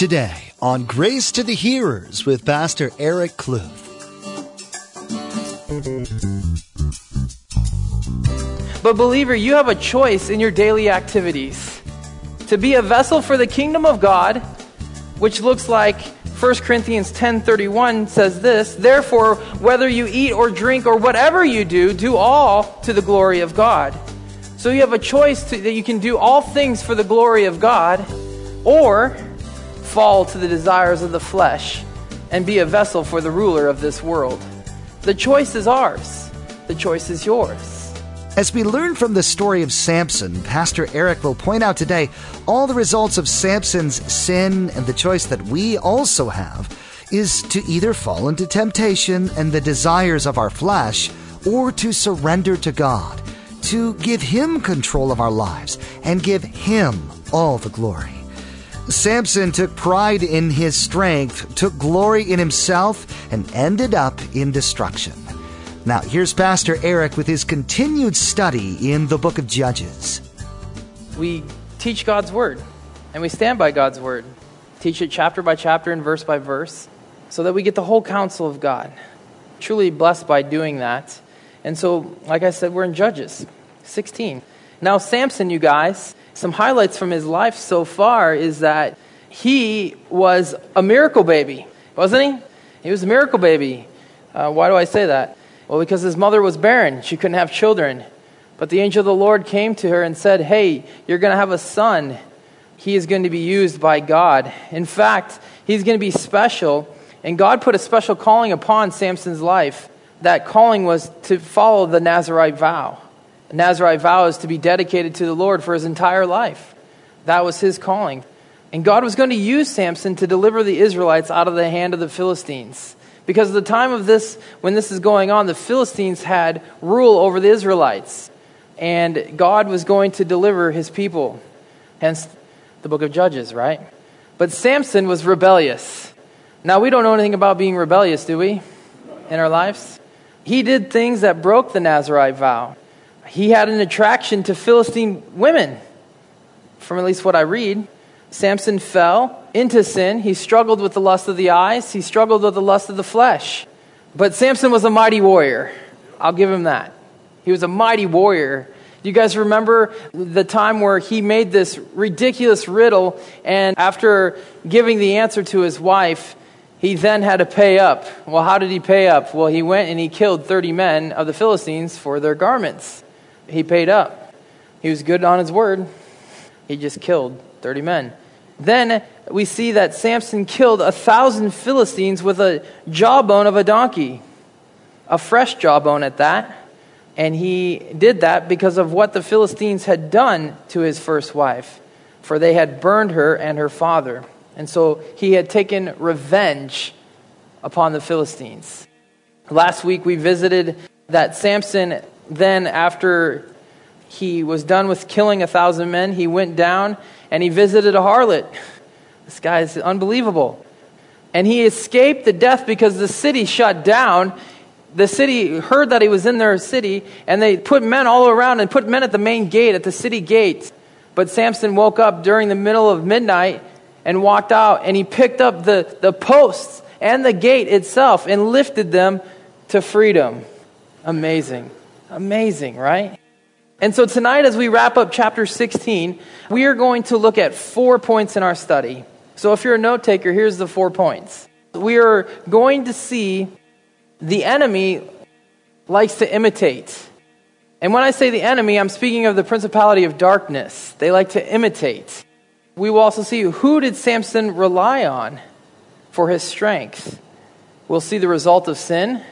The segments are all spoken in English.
Today on Grace to the Hearers with Pastor Eric Kluth. But, believer, you have a choice in your daily activities to be a vessel for the kingdom of God, which looks like 1 Corinthians 10:31 says this, therefore whether you eat or drink or whatever you do, do all to the glory of God. So you have a choice to, that you can do all things for the glory of God or fall to the desires of the flesh and be a vessel for the ruler of this world. The choice is ours. The choice is yours. As we learn from the story of Samson, Pastor Eric will point out today all the results of Samson's sin and the choice that we also have is to either fall into temptation and the desires of our flesh or to surrender to God, to give Him control of our lives and give Him all the glory. Samson took pride in his strength, took glory in himself, and ended up in destruction. Now, here's Pastor Eric with his continued study in the book of Judges. We teach God's word, and we stand by God's word. Teach it chapter by chapter and verse by verse, so that we get the whole counsel of God. Truly blessed by doing that. And so, like I said, we're in Judges 16. Now, Samson, you guys, some highlights from his life so far is that he was a miracle baby, wasn't he? He was a miracle baby. Uh, why do I say that? Well, because his mother was barren, she couldn't have children. But the angel of the Lord came to her and said, Hey, you're going to have a son. He is going to be used by God. In fact, he's going to be special. And God put a special calling upon Samson's life. That calling was to follow the Nazarite vow. A Nazarite vow is to be dedicated to the Lord for his entire life. That was his calling. And God was going to use Samson to deliver the Israelites out of the hand of the Philistines. Because at the time of this, when this is going on, the Philistines had rule over the Israelites. And God was going to deliver his people. Hence the book of Judges, right? But Samson was rebellious. Now, we don't know anything about being rebellious, do we? In our lives? He did things that broke the Nazarite vow he had an attraction to Philistine women, from at least what I read. Samson fell into sin. He struggled with the lust of the eyes, he struggled with the lust of the flesh. But Samson was a mighty warrior. I'll give him that. He was a mighty warrior. Do you guys remember the time where he made this ridiculous riddle, and after giving the answer to his wife, he then had to pay up. Well, how did he pay up? Well, he went and he killed 30 men of the Philistines for their garments he paid up. He was good on his word. He just killed 30 men. Then we see that Samson killed a thousand Philistines with a jawbone of a donkey, a fresh jawbone at that. And he did that because of what the Philistines had done to his first wife, for they had burned her and her father. And so he had taken revenge upon the Philistines. Last week we visited that Samson then, after he was done with killing a thousand men, he went down and he visited a harlot. This guy is unbelievable. And he escaped the death because the city shut down. The city heard that he was in their city, and they put men all around and put men at the main gate, at the city gate. But Samson woke up during the middle of midnight and walked out, and he picked up the, the posts and the gate itself and lifted them to freedom. Amazing. Amazing, right? And so tonight, as we wrap up chapter 16, we are going to look at four points in our study. So if you're a note taker, here's the four points. We are going to see the enemy likes to imitate. And when I say the enemy, I'm speaking of the principality of darkness. They like to imitate. We will also see who did Samson rely on for his strength. We'll see the result of sin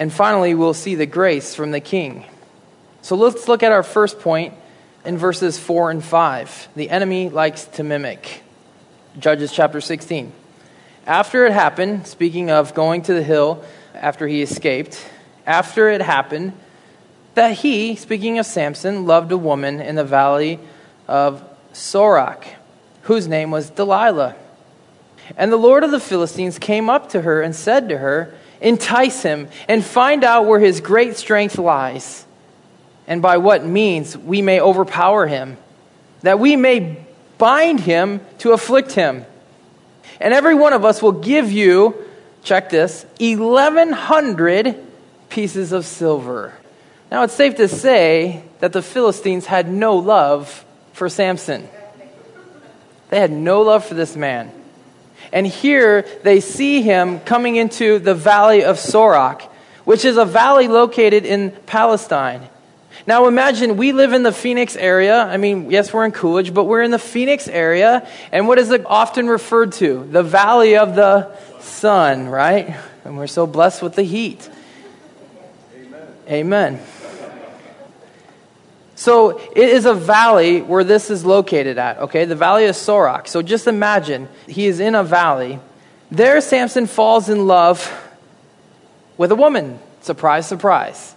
and finally, we'll see the grace from the king. So let's look at our first point in verses 4 and 5. The enemy likes to mimic. Judges chapter 16. After it happened, speaking of going to the hill after he escaped, after it happened, that he, speaking of Samson, loved a woman in the valley of Sorek, whose name was Delilah. And the Lord of the Philistines came up to her and said to her, entice him, and find out where his great strength lies, and by what means we may overpower him, that we may bind him to afflict him. And every one of us will give you, check this, 1,100 pieces of silver. Now, it's safe to say that the Philistines had no love for Samson. They had no love for this man. And here they see him coming into the valley of Sorek, which is a valley located in Palestine. Now imagine we live in the Phoenix area. I mean, yes, we're in Coolidge, but we're in the Phoenix area. And what is it often referred to? The valley of the sun, right? And we're so blessed with the heat. Amen. Amen. So it is a valley where this is located at, okay? The valley of Sorek. So just imagine he is in a valley. There, Samson falls in love with a woman. Surprise, surprise.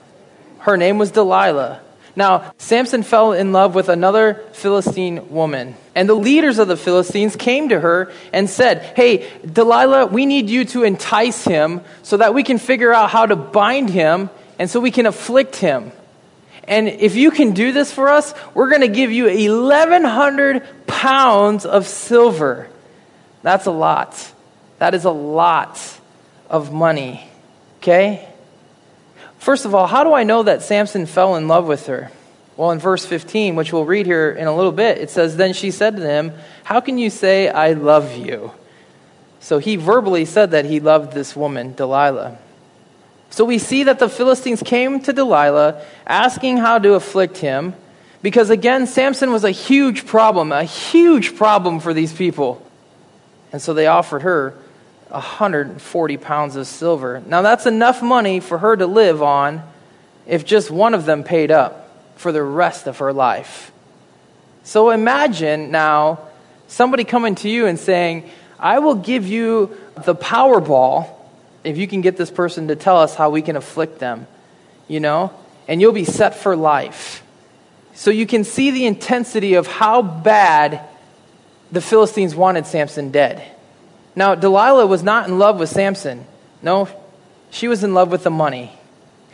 Her name was Delilah. Now, Samson fell in love with another Philistine woman. And the leaders of the Philistines came to her and said, Hey, Delilah, we need you to entice him so that we can figure out how to bind him and so we can afflict him. And if you can do this for us, we're going to give you 1,100 pounds of silver. That's a lot. That is a lot of money. Okay? First of all, how do I know that Samson fell in love with her? Well, in verse 15, which we'll read here in a little bit, it says, Then she said to him, How can you say, I love you? So he verbally said that he loved this woman, Delilah. So we see that the Philistines came to Delilah asking how to afflict him because, again, Samson was a huge problem, a huge problem for these people. And so they offered her 140 pounds of silver. Now, that's enough money for her to live on if just one of them paid up for the rest of her life. So imagine now somebody coming to you and saying, I will give you the Powerball if you can get this person to tell us how we can afflict them, you know, and you'll be set for life. So you can see the intensity of how bad the Philistines wanted Samson dead. Now, Delilah was not in love with Samson. No, she was in love with the money.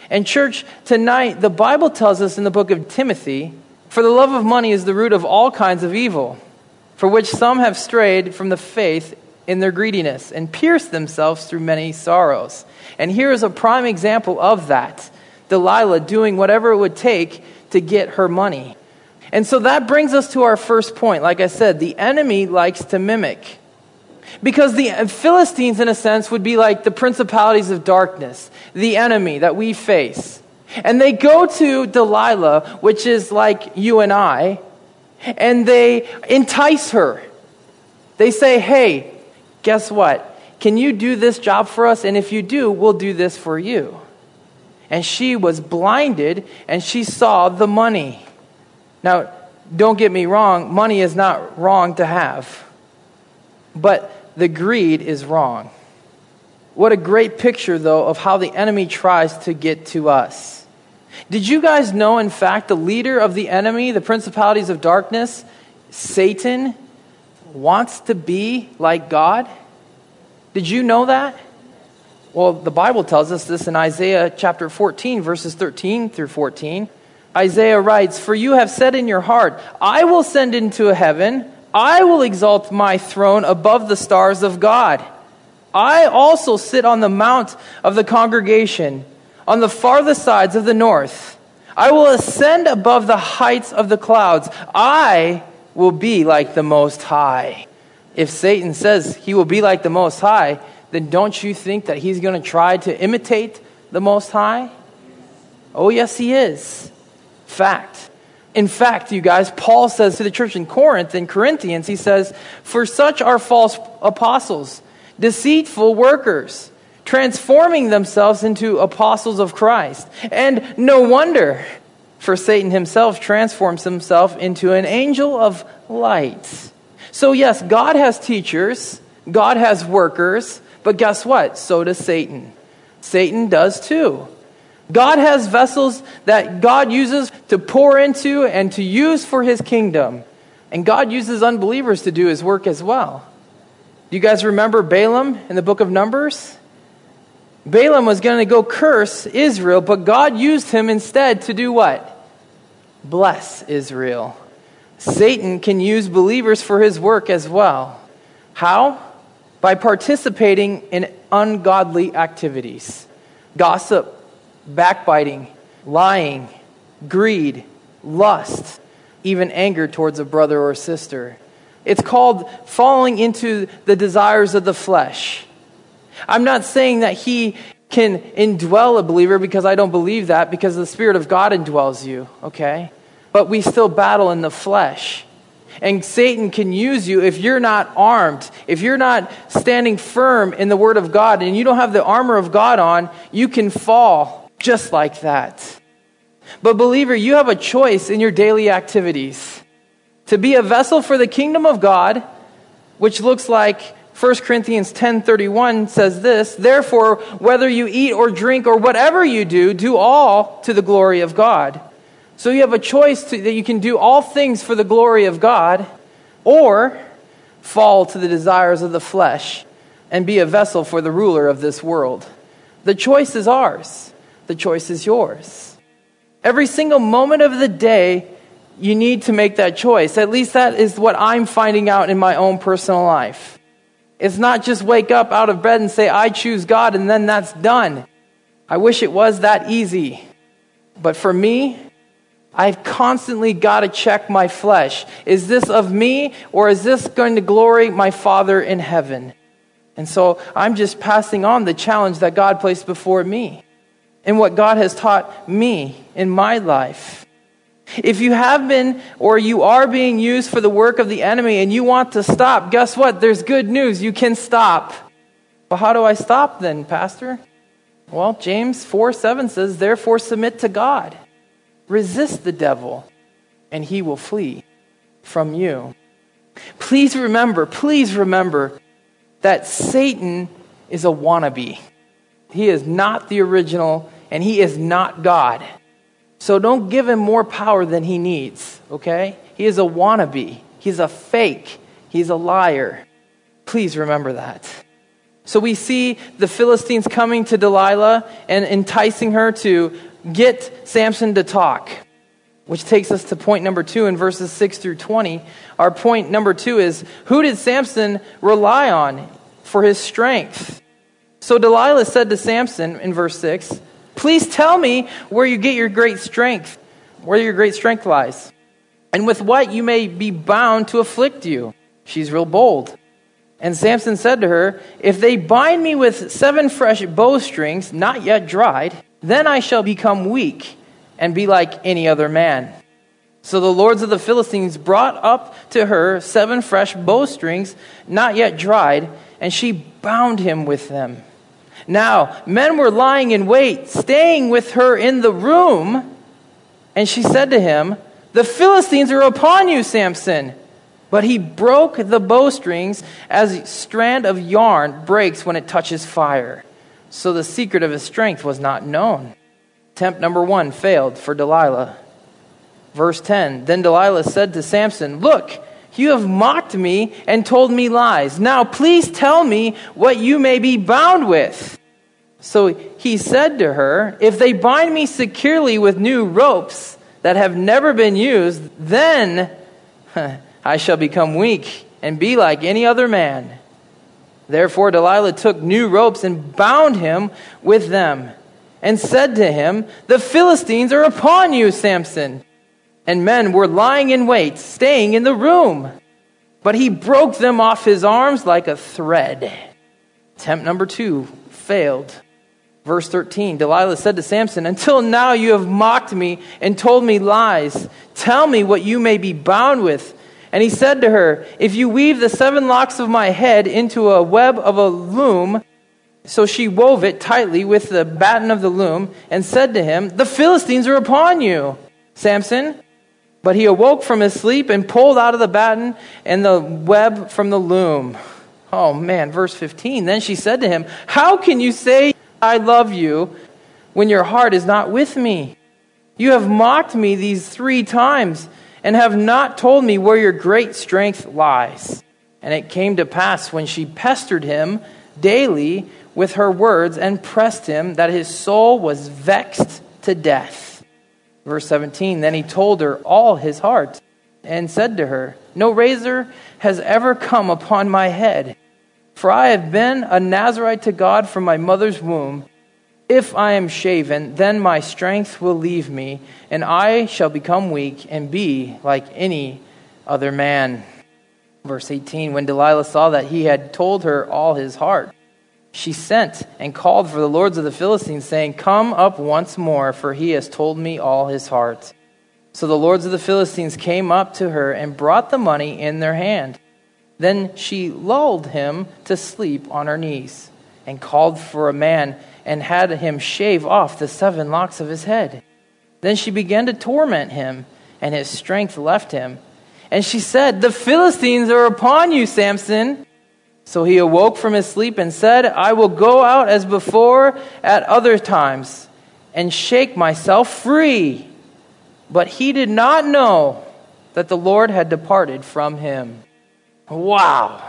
And, church, tonight, the Bible tells us in the book of Timothy for the love of money is the root of all kinds of evil, for which some have strayed from the faith in their greediness and pierced themselves through many sorrows. And here is a prime example of that Delilah doing whatever it would take to get her money. And so that brings us to our first point. Like I said, the enemy likes to mimic. Because the Philistines, in a sense, would be like the principalities of darkness, the enemy that we face. And they go to Delilah, which is like you and I, and they entice her. They say, hey, guess what? Can you do this job for us? And if you do, we'll do this for you. And she was blinded and she saw the money. Now, don't get me wrong, money is not wrong to have, but the greed is wrong. What a great picture, though, of how the enemy tries to get to us. Did you guys know, in fact, the leader of the enemy, the principalities of darkness, Satan, wants to be like God? Did you know that? Well, the Bible tells us this in Isaiah chapter 14, verses 13 through 14. Isaiah writes, For you have said in your heart, I will send into heaven, I will exalt my throne above the stars of God. I also sit on the mount of the congregation, on the farthest sides of the north. I will ascend above the heights of the clouds. I will be like the Most High. If Satan says he will be like the Most High, then don't you think that he's going to try to imitate the Most High? Oh, yes, he is. Fact. In fact, you guys, Paul says to the church in Corinth, in Corinthians, he says, For such are false apostles, deceitful workers, transforming themselves into apostles of Christ. And no wonder, for Satan himself transforms himself into an angel of light. So, yes, God has teachers, God has workers, but guess what? So does Satan. Satan does too. God has vessels that God uses to pour into and to use for his kingdom. And God uses unbelievers to do his work as well. Do you guys remember Balaam in the book of Numbers? Balaam was going to go curse Israel, but God used him instead to do what? bless Israel. Satan can use believers for his work as well. How? by participating in ungodly activities gossip, backbiting, lying, greed, lust, even anger towards a brother or sister. It's called falling into the desires of the flesh. I'm not saying that he can indwell a believer because I don't believe that, because the Spirit of God indwells you, okay? But we still battle in the flesh. And Satan can use you if you're not armed, if you're not standing firm in the Word of God, and you don't have the armor of God on, you can fall just like that. But, believer, you have a choice in your daily activities to be a vessel for the kingdom of God, which looks like 1 Corinthians 10:31 says this, therefore whether you eat or drink or whatever you do, do all to the glory of God. So you have a choice to, that you can do all things for the glory of God or fall to the desires of the flesh and be a vessel for the ruler of this world. The choice is ours. The choice is yours. Every single moment of the day, you need to make that choice. At least that is what I'm finding out in my own personal life. It's not just wake up out of bed and say, I choose God, and then that's done. I wish it was that easy. But for me, I've constantly got to check my flesh. Is this of me or is this going to glory my Father in heaven? And so I'm just passing on the challenge that God placed before me and what God has taught me in my life. If you have been or you are being used for the work of the enemy and you want to stop, guess what? There's good news. You can stop. But how do I stop then, Pastor? Well, James 4 7 says, Therefore submit to God. Resist the devil, and he will flee from you. Please remember, please remember that Satan is a wannabe. He is not the original, and he is not God. So don't give him more power than he needs, okay? He is a wannabe. He's a fake. He's a liar. Please remember that. So we see the Philistines coming to Delilah and enticing her to get Samson to talk, which takes us to point number two in verses 6 through 20. Our point number two is who did Samson rely on for his strength? So Delilah said to Samson in verse 6, Please tell me where you get your great strength, where your great strength lies, and with what you may be bound to afflict you. She's real bold. And Samson said to her, If they bind me with seven fresh bowstrings, not yet dried, then I shall become weak and be like any other man. So the lords of the Philistines brought up to her seven fresh bowstrings, not yet dried, and she bound him with them. Now, men were lying in wait, staying with her in the room, and she said to him, The Philistines are upon you, Samson. But he broke the bowstrings as a strand of yarn breaks when it touches fire. So the secret of his strength was not known. Attempt number one failed for Delilah. Verse 10 Then Delilah said to Samson, Look, you have mocked me and told me lies. Now please tell me what you may be bound with. So he said to her, If they bind me securely with new ropes that have never been used, then I shall become weak and be like any other man. Therefore, Delilah took new ropes and bound him with them, and said to him, The Philistines are upon you, Samson. And men were lying in wait, staying in the room. But he broke them off his arms like a thread. Attempt number two failed. Verse 13 Delilah said to Samson, Until now you have mocked me and told me lies. Tell me what you may be bound with. And he said to her, If you weave the seven locks of my head into a web of a loom, so she wove it tightly with the batten of the loom, and said to him, The Philistines are upon you, Samson. But he awoke from his sleep and pulled out of the batten and the web from the loom. Oh man, verse 15. Then she said to him, How can you say, I love you, when your heart is not with me? You have mocked me these three times and have not told me where your great strength lies. And it came to pass when she pestered him daily with her words and pressed him that his soul was vexed to death. Verse 17 Then he told her all his heart and said to her, No razor has ever come upon my head. For I have been a Nazarite to God from my mother's womb. If I am shaven, then my strength will leave me, and I shall become weak and be like any other man. Verse 18 When Delilah saw that he had told her all his heart, she sent and called for the lords of the Philistines, saying, Come up once more, for he has told me all his heart. So the lords of the Philistines came up to her and brought the money in their hand. Then she lulled him to sleep on her knees and called for a man and had him shave off the seven locks of his head. Then she began to torment him, and his strength left him. And she said, The Philistines are upon you, Samson. So he awoke from his sleep and said, I will go out as before at other times and shake myself free. But he did not know that the Lord had departed from him. Wow.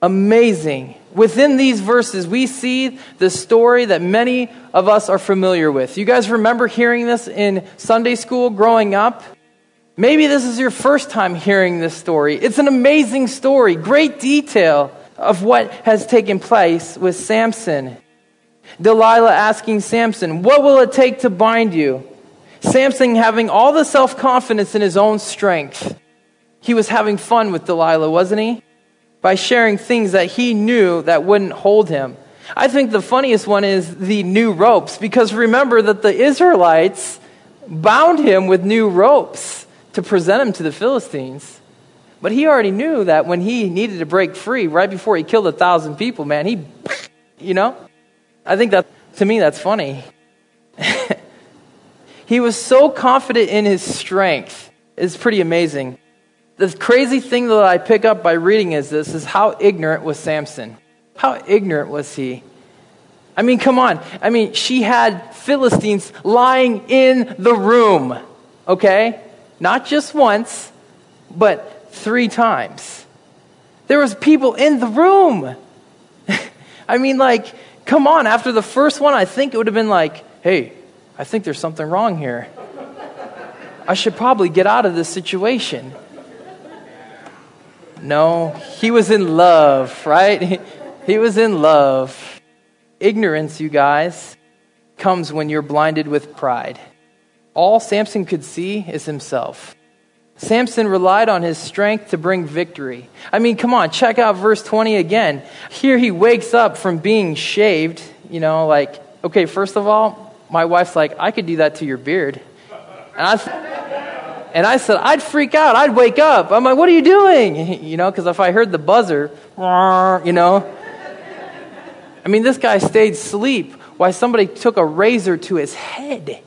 Amazing. Within these verses, we see the story that many of us are familiar with. You guys remember hearing this in Sunday school growing up? Maybe this is your first time hearing this story. It's an amazing story, great detail of what has taken place with Samson. Delilah asking Samson, What will it take to bind you? Samson having all the self confidence in his own strength. He was having fun with Delilah, wasn't he? By sharing things that he knew that wouldn't hold him. I think the funniest one is the new ropes, because remember that the Israelites bound him with new ropes to present him to the Philistines. But he already knew that when he needed to break free, right before he killed a thousand people, man, he, you know? I think that, to me, that's funny. he was so confident in his strength. It's pretty amazing. The crazy thing that I pick up by reading is this is how ignorant was Samson? How ignorant was he? I mean, come on. I mean, she had Philistines lying in the room, okay? Not just once, but three times. There was people in the room. I mean, like, come on. After the first one, I think it would have been like, hey, I think there's something wrong here. I should probably get out of this situation. No, he was in love, right? He was in love. Ignorance, you guys, comes when you're blinded with pride. All Samson could see is himself. Samson relied on his strength to bring victory. I mean, come on, check out verse 20 again. Here he wakes up from being shaved. You know, like, okay, first of all, my wife's like, I could do that to your beard. And I, and I said, I'd freak out. I'd wake up. I'm like, what are you doing? You know, because if I heard the buzzer, you know. I mean, this guy stayed asleep while somebody took a razor to his head.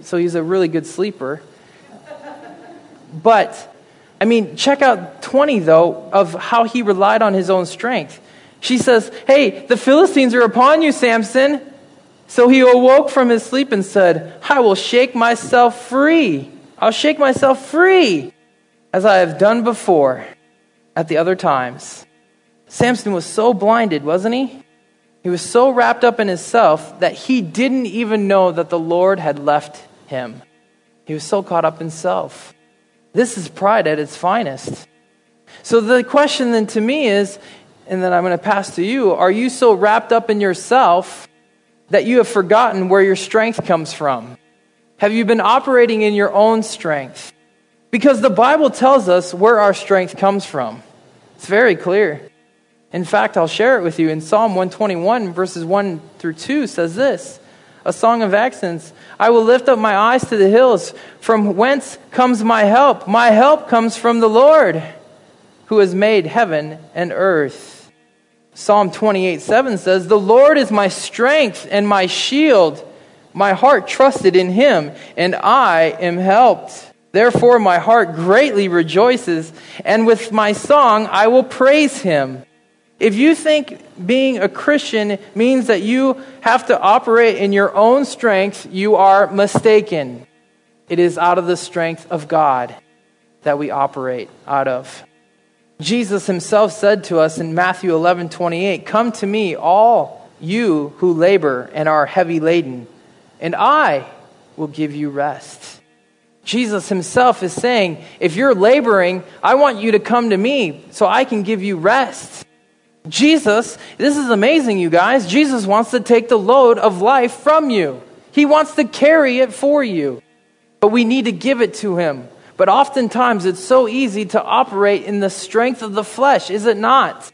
So he's a really good sleeper. But, I mean, check out 20, though, of how he relied on his own strength. She says, Hey, the Philistines are upon you, Samson. So he awoke from his sleep and said, I will shake myself free. I'll shake myself free as I have done before at the other times. Samson was so blinded, wasn't he? He was so wrapped up in himself that he didn't even know that the Lord had left him. He was so caught up in self. This is pride at its finest. So the question then to me is, and then I'm going to pass to you, are you so wrapped up in yourself that you have forgotten where your strength comes from? Have you been operating in your own strength? Because the Bible tells us where our strength comes from. It's very clear. In fact, I'll share it with you. In Psalm 121, verses 1 through 2, says this A song of ascents I will lift up my eyes to the hills. From whence comes my help? My help comes from the Lord, who has made heaven and earth. Psalm 28 7 says, The Lord is my strength and my shield. My heart trusted in him, and I am helped. Therefore, my heart greatly rejoices, and with my song I will praise him. If you think being a Christian means that you have to operate in your own strength, you are mistaken. It is out of the strength of God that we operate out of. Jesus himself said to us in Matthew 11 28, Come to me, all you who labor and are heavy laden and I will give you rest. Jesus himself is saying, if you're laboring, I want you to come to me so I can give you rest. Jesus, this is amazing, you guys. Jesus wants to take the load of life from you, He wants to carry it for you. But we need to give it to Him. But oftentimes it's so easy to operate in the strength of the flesh, is it not?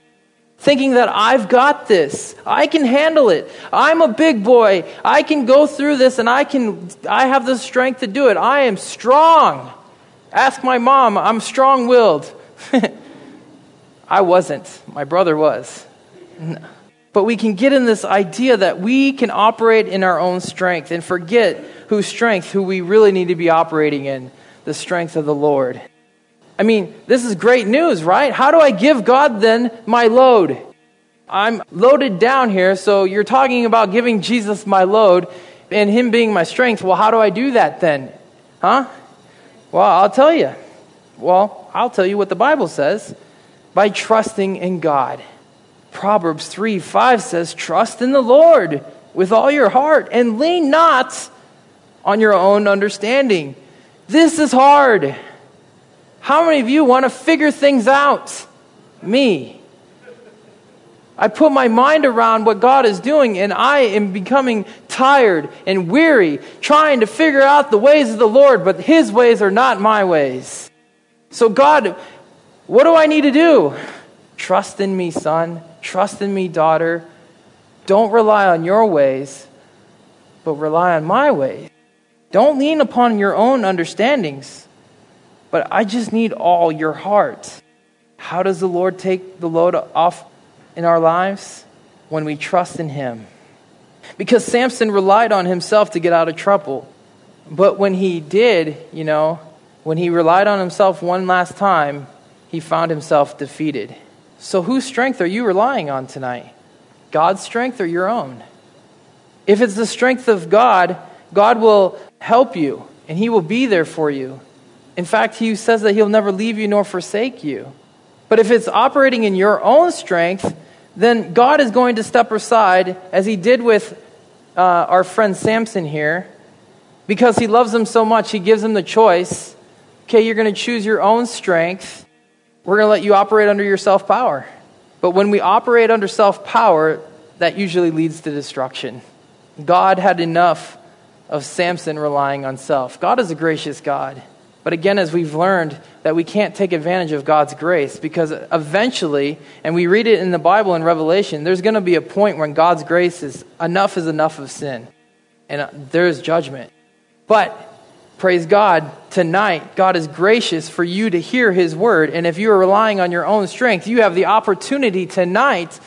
Thinking that I've got this. I can handle it. I'm a big boy. I can go through this and I can I have the strength to do it. I am strong. Ask my mom, I'm strong-willed. I wasn't. My brother was. But we can get in this idea that we can operate in our own strength and forget whose strength, who we really need to be operating in, the strength of the Lord. I mean, this is great news, right? How do I give God then my load? I'm loaded down here, so you're talking about giving Jesus my load and Him being my strength. Well, how do I do that then? Huh? Well, I'll tell you. Well, I'll tell you what the Bible says by trusting in God. Proverbs 3 5 says, Trust in the Lord with all your heart and lean not on your own understanding. This is hard. How many of you want to figure things out? Me. I put my mind around what God is doing, and I am becoming tired and weary trying to figure out the ways of the Lord, but His ways are not my ways. So, God, what do I need to do? Trust in me, son. Trust in me, daughter. Don't rely on your ways, but rely on my ways. Don't lean upon your own understandings, but I just need all your heart. How does the Lord take the load off in our lives? When we trust in Him. Because Samson relied on himself to get out of trouble. But when he did, you know, when he relied on himself one last time, he found himself defeated. So, whose strength are you relying on tonight? God's strength or your own? If it's the strength of God, God will help you and He will be there for you. In fact, He says that He'll never leave you nor forsake you. But if it's operating in your own strength, then God is going to step aside, as He did with uh, our friend Samson here, because He loves him so much, He gives him the choice okay, you're going to choose your own strength we're going to let you operate under your self power. But when we operate under self power, that usually leads to destruction. God had enough of Samson relying on self. God is a gracious God. But again, as we've learned, that we can't take advantage of God's grace because eventually, and we read it in the Bible in Revelation, there's going to be a point when God's grace is enough is enough of sin. And uh, there is judgment. But Praise God, tonight, God is gracious for you to hear His word. And if you are relying on your own strength, you have the opportunity tonight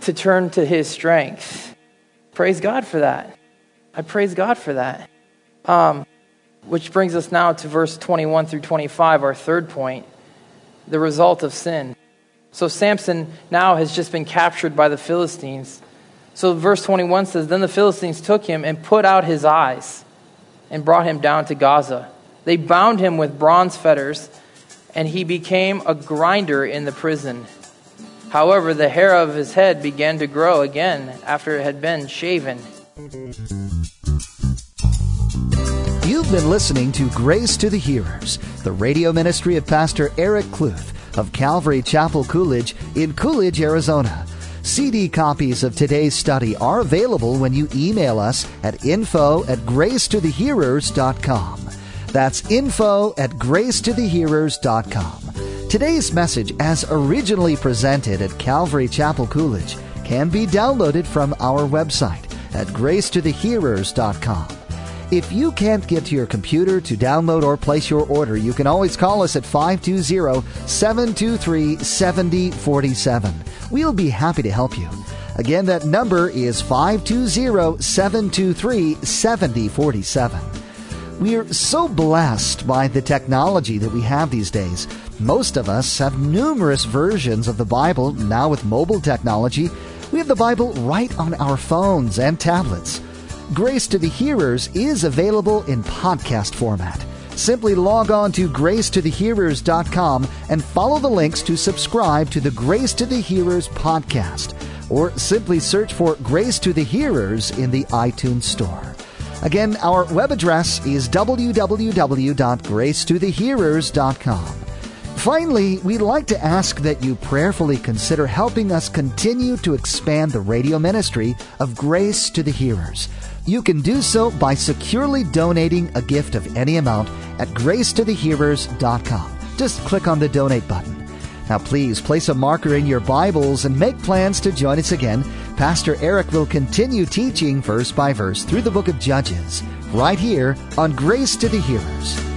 to turn to His strength. Praise God for that. I praise God for that. Um, which brings us now to verse 21 through 25, our third point the result of sin. So Samson now has just been captured by the Philistines. So verse 21 says Then the Philistines took him and put out his eyes and brought him down to Gaza. They bound him with bronze fetters, and he became a grinder in the prison. However, the hair of his head began to grow again after it had been shaven. You've been listening to Grace to the Hearers, the radio ministry of Pastor Eric Kluth of Calvary Chapel Coolidge in Coolidge, Arizona. CD copies of today's study are available when you email us at info at gracetothehearers.com. That's info at gracetothehearers.com. Today's message, as originally presented at Calvary Chapel Coolidge, can be downloaded from our website at gracetothehearers.com. If you can't get to your computer to download or place your order, you can always call us at 520 723 7047. We'll be happy to help you. Again, that number is 520 723 7047. We are so blessed by the technology that we have these days. Most of us have numerous versions of the Bible now with mobile technology. We have the Bible right on our phones and tablets. Grace to the Hearers is available in podcast format. Simply log on to gracetothehearers.com and follow the links to subscribe to the Grace to the Hearers podcast, or simply search for Grace to the Hearers in the iTunes Store. Again, our web address is www.gracetothehearers.com. Finally, we'd like to ask that you prayerfully consider helping us continue to expand the radio ministry of Grace to the Hearers. You can do so by securely donating a gift of any amount at gracetothehearers.com. Just click on the donate button. Now, please place a marker in your Bibles and make plans to join us again. Pastor Eric will continue teaching verse by verse through the book of Judges, right here on Grace to the Hearers.